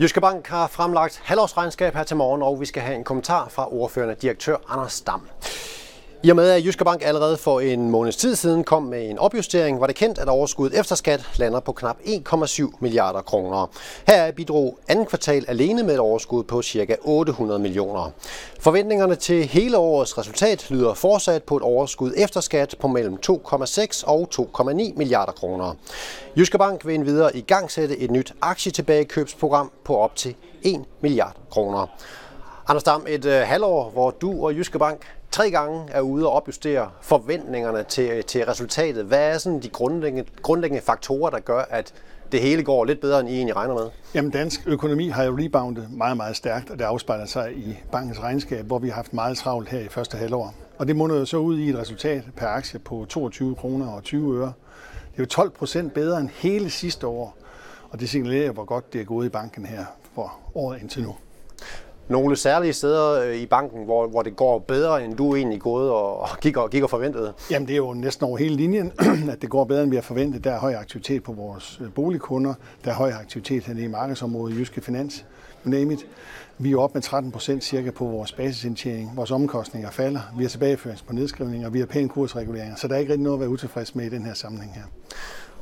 Jyske Bank har fremlagt halvårsregnskab her til morgen, og vi skal have en kommentar fra ordførende direktør Anders Dam. I og med, at Jyske Bank allerede for en måneds tid siden kom med en opjustering, var det kendt, at overskuddet efter skat lander på knap 1,7 milliarder kroner. Her bidrog andet kvartal alene med et overskud på ca. 800 millioner. Forventningerne til hele årets resultat lyder fortsat på et overskud efter skat på mellem 2,6 og 2,9 milliarder kroner. Jyske Bank vil endvidere i gang sætte et nyt aktietilbagekøbsprogram på op til 1 milliard kroner. Anders Dam, et øh, halvår, hvor du og Jyske Bank tre gange er ude og opjustere forventningerne til, til resultatet. Hvad er sådan de grundlæggende, grundlæggende faktorer, der gør, at det hele går lidt bedre, end I egentlig regner med? Jamen, dansk økonomi har jo reboundet meget, meget stærkt, og det afspejler sig i bankens regnskab, hvor vi har haft meget travlt her i første halvår. Og det munder jo så ud i et resultat per aktie på 22 kroner og 20 øre. Det er jo 12 procent bedre end hele sidste år, og det signalerer, hvor godt det er gået i banken her for året indtil nu nogle særlige steder øh, i banken, hvor, hvor det går bedre, end du egentlig gået og gik og, gik og forventede? Jamen det er jo næsten over hele linjen, at det går bedre, end vi har forventet. Der er høj aktivitet på vores øh, boligkunder. Der er høj aktivitet her i markedsområdet i Jyske Finans. Name it. Vi er oppe med 13 procent cirka på vores basisindtjening. Vores omkostninger falder. Vi har tilbageførings på nedskrivninger, vi har pæne kursreguleringer. Så der er ikke rigtig noget at være utilfreds med i den her sammenhæng her.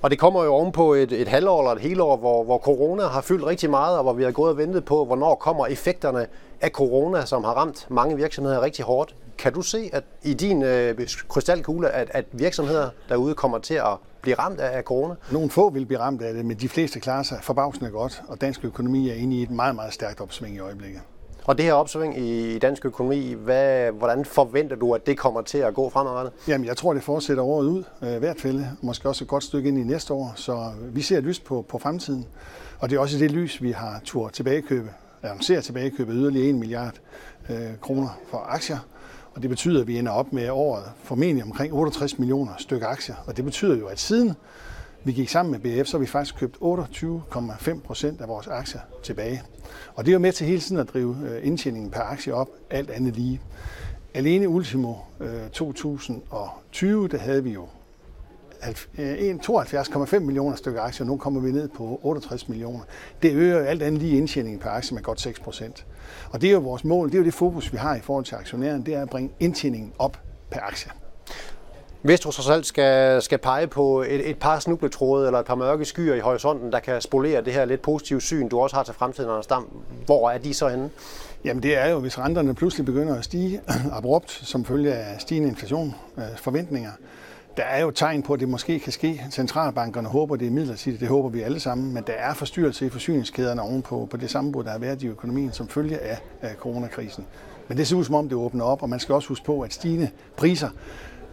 Og det kommer jo ovenpå et, et halvår eller et helt år, hvor, hvor corona har fyldt rigtig meget, og hvor vi har gået og ventet på, hvornår kommer effekterne af corona, som har ramt mange virksomheder rigtig hårdt. Kan du se, at i din øh, krystalkugle, at, at virksomheder derude kommer til at blive ramt af corona? Nogle få vil blive ramt af det, men de fleste klarer sig forbavsende godt, og dansk økonomi er inde i et meget, meget stærkt opsving i øjeblikket. Og det her opsving i dansk økonomi, hvad, hvordan forventer du, at det kommer til at gå fremadrettet? Jamen, jeg tror, det fortsætter året ud, øh, hvert fald. Måske også et godt stykke ind i næste år. Så vi ser lys på, på fremtiden. Og det er også i det lys, vi har tur tilbagekøbe, annoncerer tilbagekøbe yderligere 1 milliard øh, kroner for aktier. Og det betyder, at vi ender op med året formentlig omkring 68 millioner stykker aktier. Og det betyder jo, at siden vi gik sammen med BF, så har vi faktisk købt 28,5 procent af vores aktier tilbage. Og det er jo med til hele tiden at drive øh, indtjeningen per aktie op, alt andet lige. Alene ultimo øh, 2020, der havde vi jo 72,5 øh, millioner stykker aktier, nu kommer vi ned på 68 millioner. Det øger alt andet lige indtjeningen per aktie med godt 6 procent. Og det er jo vores mål, det er jo det fokus, vi har i forhold til aktionæren, det er at bringe indtjeningen op per aktie. Hvis du så selv skal, skal pege på et, et par snubletråde eller et par mørke skyer i horisonten, der kan spolere det her lidt positive syn, du også har til fremtiden, Anders Dam, hvor er de så henne? Jamen det er jo, hvis renterne pludselig begynder at stige abrupt som følge af stigende inflation, øh, forventninger, der er jo tegn på, at det måske kan ske. Centralbankerne håber, det er midlertidigt, det håber vi alle sammen, men der er forstyrrelse i forsyningskæderne ovenpå på det sammenbrud, der har været i økonomien som følge af, af coronakrisen. Men det ser ud som om, det åbner op, og man skal også huske på, at stigende priser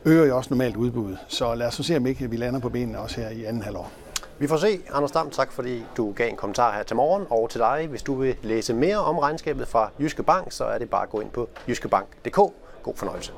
øger jo også normalt udbuddet. Så lad os se, om ikke vi lander på benene også her i anden halvår. Vi får se. Anders Dam, tak fordi du gav en kommentar her til morgen. Og til dig, hvis du vil læse mere om regnskabet fra Jyske Bank, så er det bare at gå ind på jyskebank.dk. God fornøjelse.